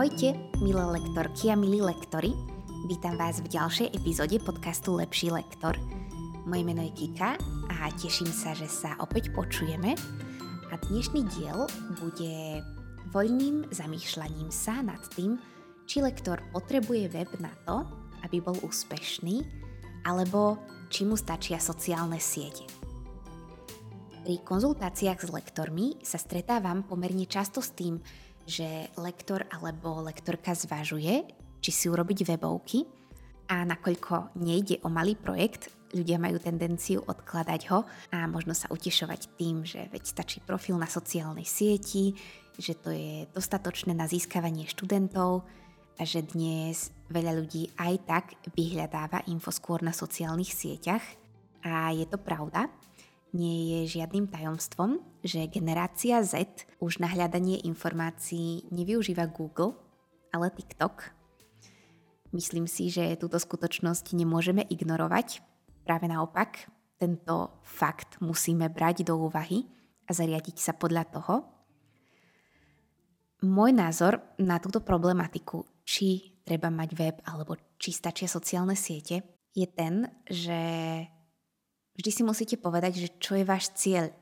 Ahojte, milé lektorky a milí lektory. Vítam vás v ďalšej epizóde podcastu Lepší lektor. Moje meno je Kika a teším sa, že sa opäť počujeme. A dnešný diel bude voľným zamýšľaním sa nad tým, či lektor potrebuje web na to, aby bol úspešný, alebo či mu stačia sociálne siete. Pri konzultáciách s lektormi sa stretávam pomerne často s tým, že lektor alebo lektorka zvažuje, či si urobiť webovky a nakoľko nejde o malý projekt, ľudia majú tendenciu odkladať ho a možno sa utešovať tým, že veď stačí profil na sociálnej sieti, že to je dostatočné na získavanie študentov a že dnes veľa ľudí aj tak vyhľadáva info skôr na sociálnych sieťach. A je to pravda, nie je žiadnym tajomstvom, že generácia Z už na hľadanie informácií nevyužíva Google, ale TikTok. Myslím si, že túto skutočnosť nemôžeme ignorovať. Práve naopak, tento fakt musíme brať do úvahy a zariadiť sa podľa toho. Môj názor na túto problematiku, či treba mať web alebo či stačia sociálne siete, je ten, že Vždy si musíte povedať, že čo je váš cieľ.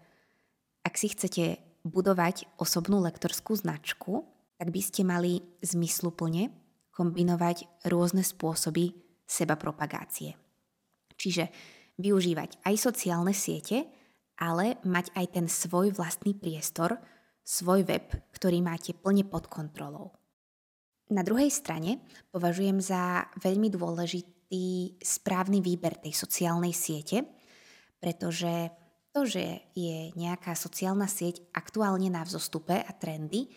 Ak si chcete budovať osobnú lektorskú značku, tak by ste mali zmysluplne kombinovať rôzne spôsoby seba propagácie. Čiže využívať aj sociálne siete, ale mať aj ten svoj vlastný priestor, svoj web, ktorý máte plne pod kontrolou. Na druhej strane považujem za veľmi dôležitý správny výber tej sociálnej siete, pretože to, že je nejaká sociálna sieť aktuálne na vzostupe a trendy,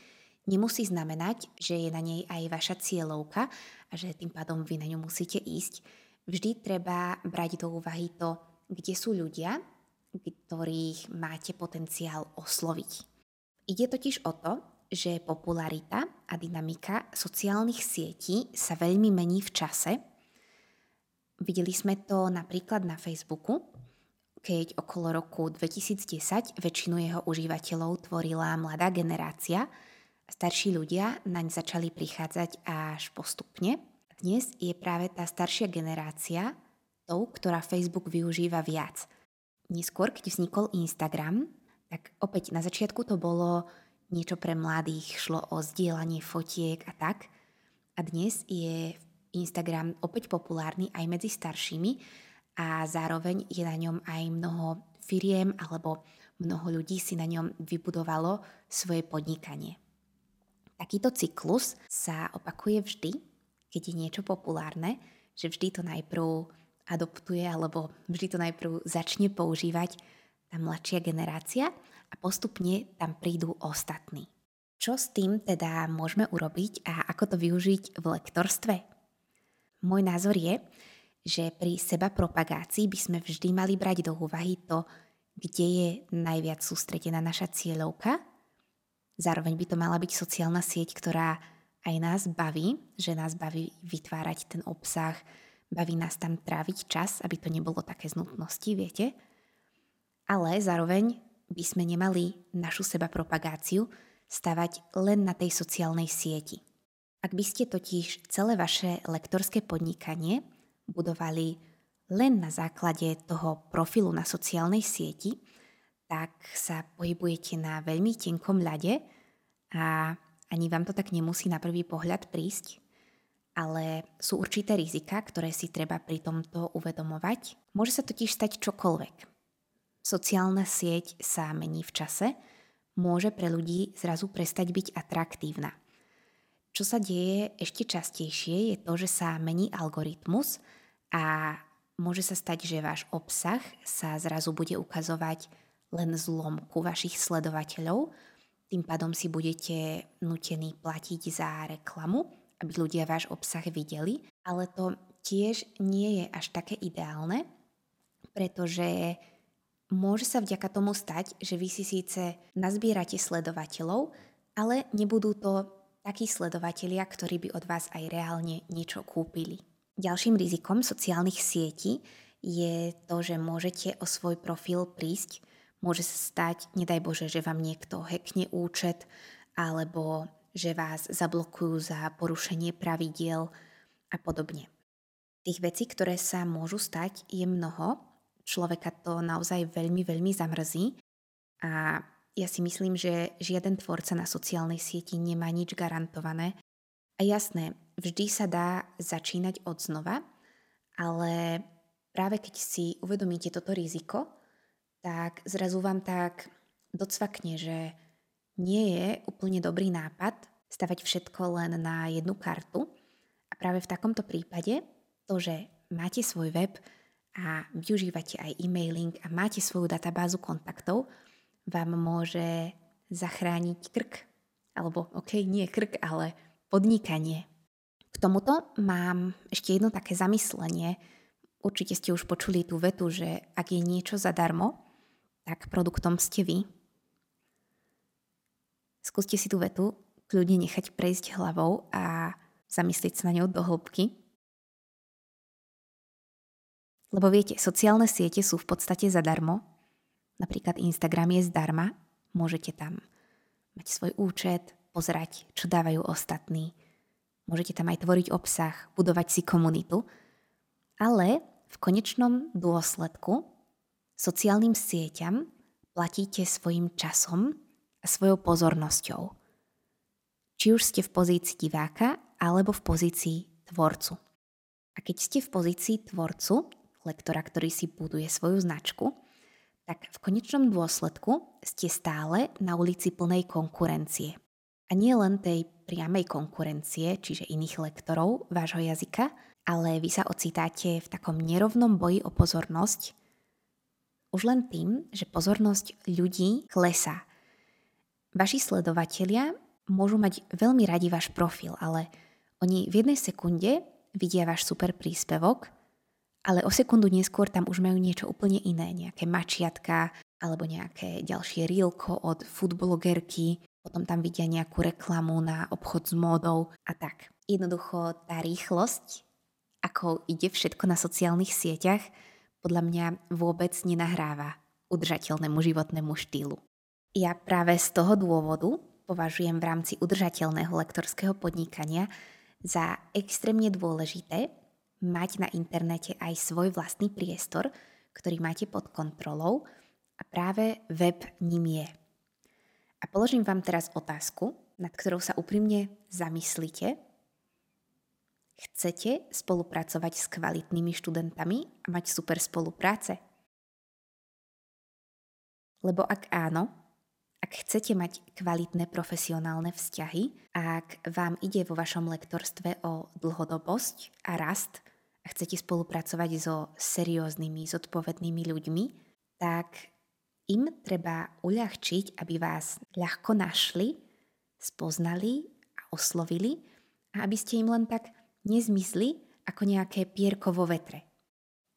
nemusí znamenať, že je na nej aj vaša cieľovka a že tým pádom vy na ňu musíte ísť. Vždy treba brať do úvahy to, kde sú ľudia, ktorých máte potenciál osloviť. Ide totiž o to, že popularita a dynamika sociálnych sietí sa veľmi mení v čase. Videli sme to napríklad na Facebooku, keď okolo roku 2010 väčšinu jeho užívateľov tvorila mladá generácia, starší ľudia naň začali prichádzať až postupne. Dnes je práve tá staršia generácia tou, ktorá Facebook využíva viac. Neskôr, keď vznikol Instagram, tak opäť na začiatku to bolo niečo pre mladých, šlo o zdieľanie fotiek a tak. A dnes je Instagram opäť populárny aj medzi staršími, a zároveň je na ňom aj mnoho firiem alebo mnoho ľudí si na ňom vybudovalo svoje podnikanie. Takýto cyklus sa opakuje vždy, keď je niečo populárne, že vždy to najprv adoptuje alebo vždy to najprv začne používať tá mladšia generácia a postupne tam prídu ostatní. Čo s tým teda môžeme urobiť a ako to využiť v lektorstve? Môj názor je, že pri seba propagácii by sme vždy mali brať do úvahy to, kde je najviac sústredená naša cieľovka. Zároveň by to mala byť sociálna sieť, ktorá aj nás baví, že nás baví vytvárať ten obsah, baví nás tam tráviť čas, aby to nebolo také z nutnosti, viete. Ale zároveň by sme nemali našu seba propagáciu stavať len na tej sociálnej sieti. Ak by ste totiž celé vaše lektorské podnikanie budovali len na základe toho profilu na sociálnej sieti, tak sa pohybujete na veľmi tenkom ľade a ani vám to tak nemusí na prvý pohľad prísť, ale sú určité rizika, ktoré si treba pri tomto uvedomovať. Môže sa totiž stať čokoľvek. Sociálna sieť sa mení v čase, môže pre ľudí zrazu prestať byť atraktívna. Čo sa deje ešte častejšie je to, že sa mení algoritmus a môže sa stať, že váš obsah sa zrazu bude ukazovať len zlomku vašich sledovateľov, tým pádom si budete nutení platiť za reklamu, aby ľudia váš obsah videli, ale to tiež nie je až také ideálne, pretože môže sa vďaka tomu stať, že vy si síce nazbierate sledovateľov, ale nebudú to takí sledovatelia, ktorí by od vás aj reálne niečo kúpili. Ďalším rizikom sociálnych sietí je to, že môžete o svoj profil prísť. Môže sa stať, nedaj Bože, že vám niekto hackne účet alebo že vás zablokujú za porušenie pravidiel a podobne. Tých vecí, ktoré sa môžu stať, je mnoho. Človeka to naozaj veľmi, veľmi zamrzí. A ja si myslím, že žiaden tvorca na sociálnej sieti nemá nič garantované. A jasné, vždy sa dá začínať od znova, ale práve keď si uvedomíte toto riziko, tak zrazu vám tak docvakne, že nie je úplne dobrý nápad stavať všetko len na jednu kartu. A práve v takomto prípade to, že máte svoj web a využívate aj e-mailing a máte svoju databázu kontaktov, vám môže zachrániť krk. Alebo, ok, nie krk, ale podnikanie. K tomuto mám ešte jedno také zamyslenie. Určite ste už počuli tú vetu, že ak je niečo zadarmo, tak produktom ste vy. Skúste si tú vetu kľudne nechať prejsť hlavou a zamyslieť sa na ňou do hĺbky. Lebo viete, sociálne siete sú v podstate zadarmo. Napríklad Instagram je zdarma, môžete tam mať svoj účet, pozerať, čo dávajú ostatní. Môžete tam aj tvoriť obsah, budovať si komunitu. Ale v konečnom dôsledku sociálnym sieťam platíte svojim časom a svojou pozornosťou. Či už ste v pozícii diváka alebo v pozícii tvorcu. A keď ste v pozícii tvorcu, lektora, ktorý si buduje svoju značku, tak v konečnom dôsledku ste stále na ulici plnej konkurencie. A nie len tej priamej konkurencie, čiže iných lektorov vášho jazyka, ale vy sa ocitáte v takom nerovnom boji o pozornosť, už len tým, že pozornosť ľudí klesá. Vaši sledovatelia môžu mať veľmi radi váš profil, ale oni v jednej sekunde vidia váš super príspevok, ale o sekundu neskôr tam už majú niečo úplne iné, nejaké mačiatka alebo nejaké ďalšie rílko od foodblogerky, potom tam vidia nejakú reklamu na obchod s módou a tak. Jednoducho tá rýchlosť, ako ide všetko na sociálnych sieťach, podľa mňa vôbec nenahráva udržateľnému životnému štýlu. Ja práve z toho dôvodu považujem v rámci udržateľného lektorského podnikania za extrémne dôležité mať na internete aj svoj vlastný priestor, ktorý máte pod kontrolou a práve web ním je. A položím vám teraz otázku, nad ktorou sa úprimne zamyslite. Chcete spolupracovať s kvalitnými študentami a mať super spolupráce? Lebo ak áno, ak chcete mať kvalitné profesionálne vzťahy, ak vám ide vo vašom lektorstve o dlhodobosť a rast a chcete spolupracovať so serióznymi, zodpovednými ľuďmi, tak im treba uľahčiť, aby vás ľahko našli, spoznali a oslovili a aby ste im len tak nezmysli ako nejaké pierko vo vetre.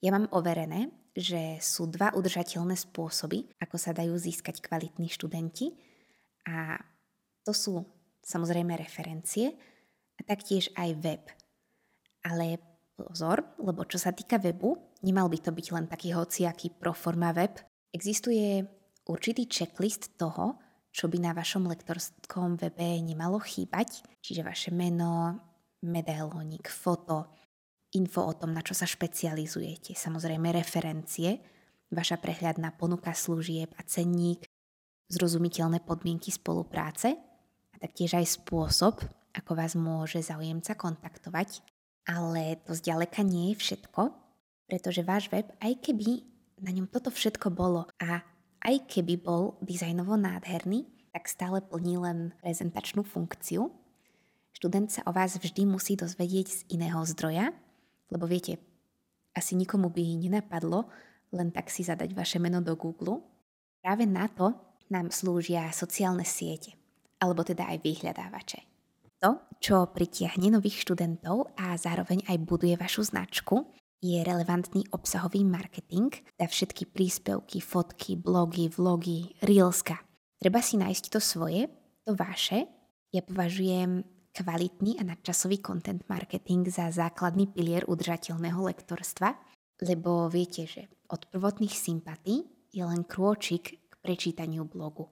Ja mám overené, že sú dva udržateľné spôsoby, ako sa dajú získať kvalitní študenti a to sú samozrejme referencie a taktiež aj web. Ale pozor, lebo čo sa týka webu, nemal by to byť len taký hociaký proforma web. Existuje určitý checklist toho, čo by na vašom lektorskom webe nemalo chýbať, čiže vaše meno, medailónik, foto, info o tom, na čo sa špecializujete, samozrejme referencie, vaša prehľadná ponuka služieb a cenník, zrozumiteľné podmienky spolupráce a taktiež aj spôsob, ako vás môže zaujemca kontaktovať. Ale to zďaleka nie je všetko, pretože váš web, aj keby na ňom toto všetko bolo a aj keby bol dizajnovo nádherný, tak stále plní len prezentačnú funkciu. Študent sa o vás vždy musí dozvedieť z iného zdroja lebo viete, asi nikomu by nenapadlo len tak si zadať vaše meno do Google. Práve na to nám slúžia sociálne siete, alebo teda aj vyhľadávače. To, čo pritiahne nových študentov a zároveň aj buduje vašu značku, je relevantný obsahový marketing, teda všetky príspevky, fotky, blogy, vlogy, reelska. Treba si nájsť to svoje, to vaše. Ja považujem kvalitný a nadčasový content marketing za základný pilier udržateľného lektorstva, lebo viete, že od prvotných sympatí je len krôčik k prečítaniu blogu.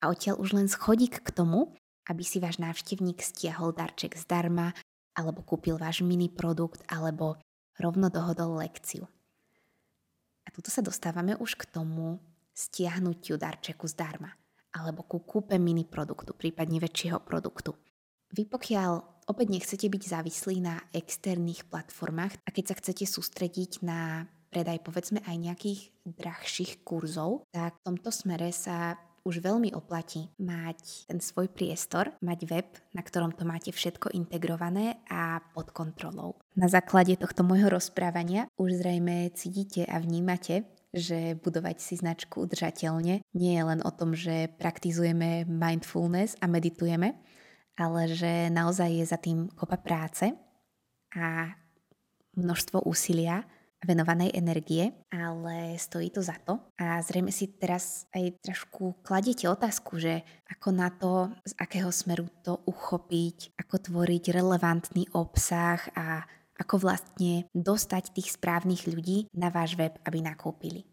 A odtiaľ už len schodík k tomu, aby si váš návštevník stiahol darček zdarma, alebo kúpil váš mini produkt, alebo rovno dohodol lekciu. A tuto sa dostávame už k tomu stiahnutiu darčeku zdarma, alebo ku kúpe mini produktu, prípadne väčšieho produktu. Vy pokiaľ opäť nechcete byť závislí na externých platformách a keď sa chcete sústrediť na predaj povedzme aj nejakých drahších kurzov, tak v tomto smere sa už veľmi oplatí mať ten svoj priestor, mať web, na ktorom to máte všetko integrované a pod kontrolou. Na základe tohto môjho rozprávania už zrejme cítite a vnímate, že budovať si značku udržateľne nie je len o tom, že praktizujeme mindfulness a meditujeme, ale že naozaj je za tým kopa práce a množstvo úsilia venovanej energie, ale stojí to za to. A zrejme si teraz aj trošku kladiete otázku, že ako na to, z akého smeru to uchopiť, ako tvoriť relevantný obsah a ako vlastne dostať tých správnych ľudí na váš web, aby nakúpili.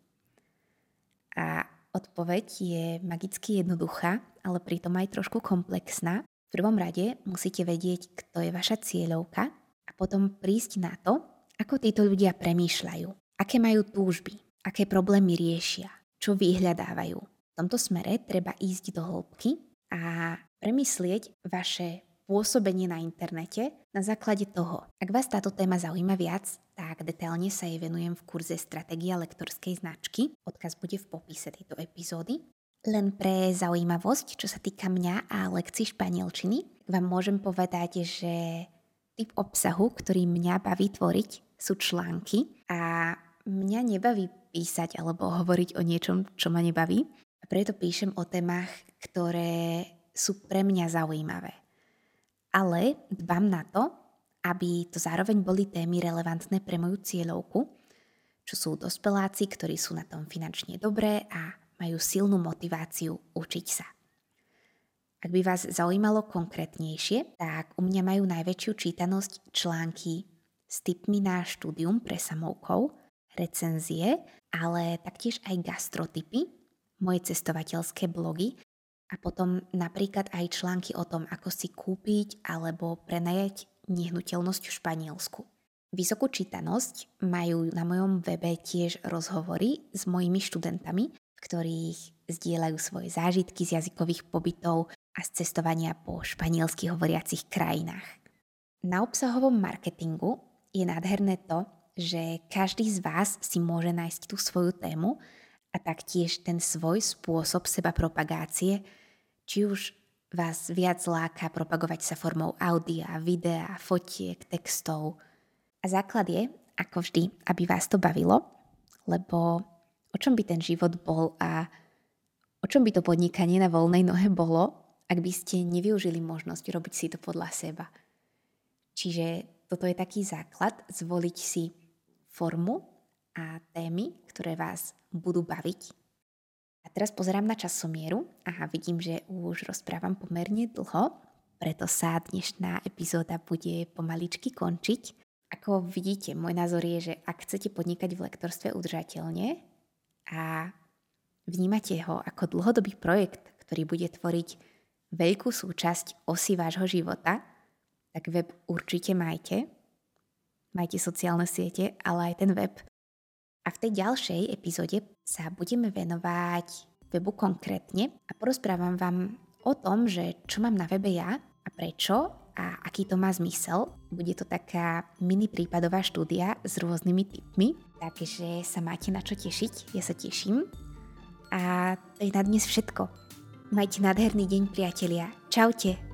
A odpoveď je magicky jednoduchá, ale pritom aj trošku komplexná. V prvom rade musíte vedieť, kto je vaša cieľovka a potom prísť na to, ako títo ľudia premýšľajú? Aké majú túžby? Aké problémy riešia? Čo vyhľadávajú? V tomto smere treba ísť do hĺbky a premyslieť vaše pôsobenie na internete na základe toho. Ak vás táto téma zaujíma viac, tak detailne sa jej venujem v kurze Stratégia lektorskej značky. Odkaz bude v popise tejto epizódy. Len pre zaujímavosť, čo sa týka mňa a lekcií španielčiny, vám môžem povedať, že typ obsahu, ktorý mňa baví tvoriť, sú články a mňa nebaví písať alebo hovoriť o niečom, čo ma nebaví. A preto píšem o témach, ktoré sú pre mňa zaujímavé. Ale dbám na to, aby to zároveň boli témy relevantné pre moju cieľovku, čo sú dospeláci, ktorí sú na tom finančne dobré a majú silnú motiváciu učiť sa. Ak by vás zaujímalo konkrétnejšie, tak u mňa majú najväčšiu čítanosť články s tipmi na štúdium pre samovkov, recenzie, ale taktiež aj gastrotypy, moje cestovateľské blogy a potom napríklad aj články o tom, ako si kúpiť alebo prenajať nehnuteľnosť v Španielsku. Vysokú čítanosť majú na mojom webe tiež rozhovory s mojimi študentami, v ktorých zdieľajú svoje zážitky z jazykových pobytov a z cestovania po španielsky hovoriacich krajinách. Na obsahovom marketingu je nádherné to, že každý z vás si môže nájsť tú svoju tému a taktiež ten svoj spôsob seba propagácie, či už vás viac láka propagovať sa formou audia, videa, fotiek, textov. A základ je, ako vždy, aby vás to bavilo, lebo o čom by ten život bol a o čom by to podnikanie na voľnej nohe bolo, ak by ste nevyužili možnosť robiť si to podľa seba. Čiže toto je taký základ, zvoliť si formu a témy, ktoré vás budú baviť. A teraz pozerám na časomieru a vidím, že už rozprávam pomerne dlho, preto sa dnešná epizóda bude pomaličky končiť. Ako vidíte, môj názor je, že ak chcete podnikať v lektorstve udržateľne a vnímate ho ako dlhodobý projekt, ktorý bude tvoriť veľkú súčasť osy vášho života, tak web určite majte. Majte sociálne siete, ale aj ten web. A v tej ďalšej epizóde sa budeme venovať webu konkrétne a porozprávam vám o tom, že čo mám na webe ja a prečo a aký to má zmysel. Bude to taká mini prípadová štúdia s rôznymi typmi, takže sa máte na čo tešiť, ja sa teším. A to je na dnes všetko. Majte nádherný deň, priatelia. Čaute.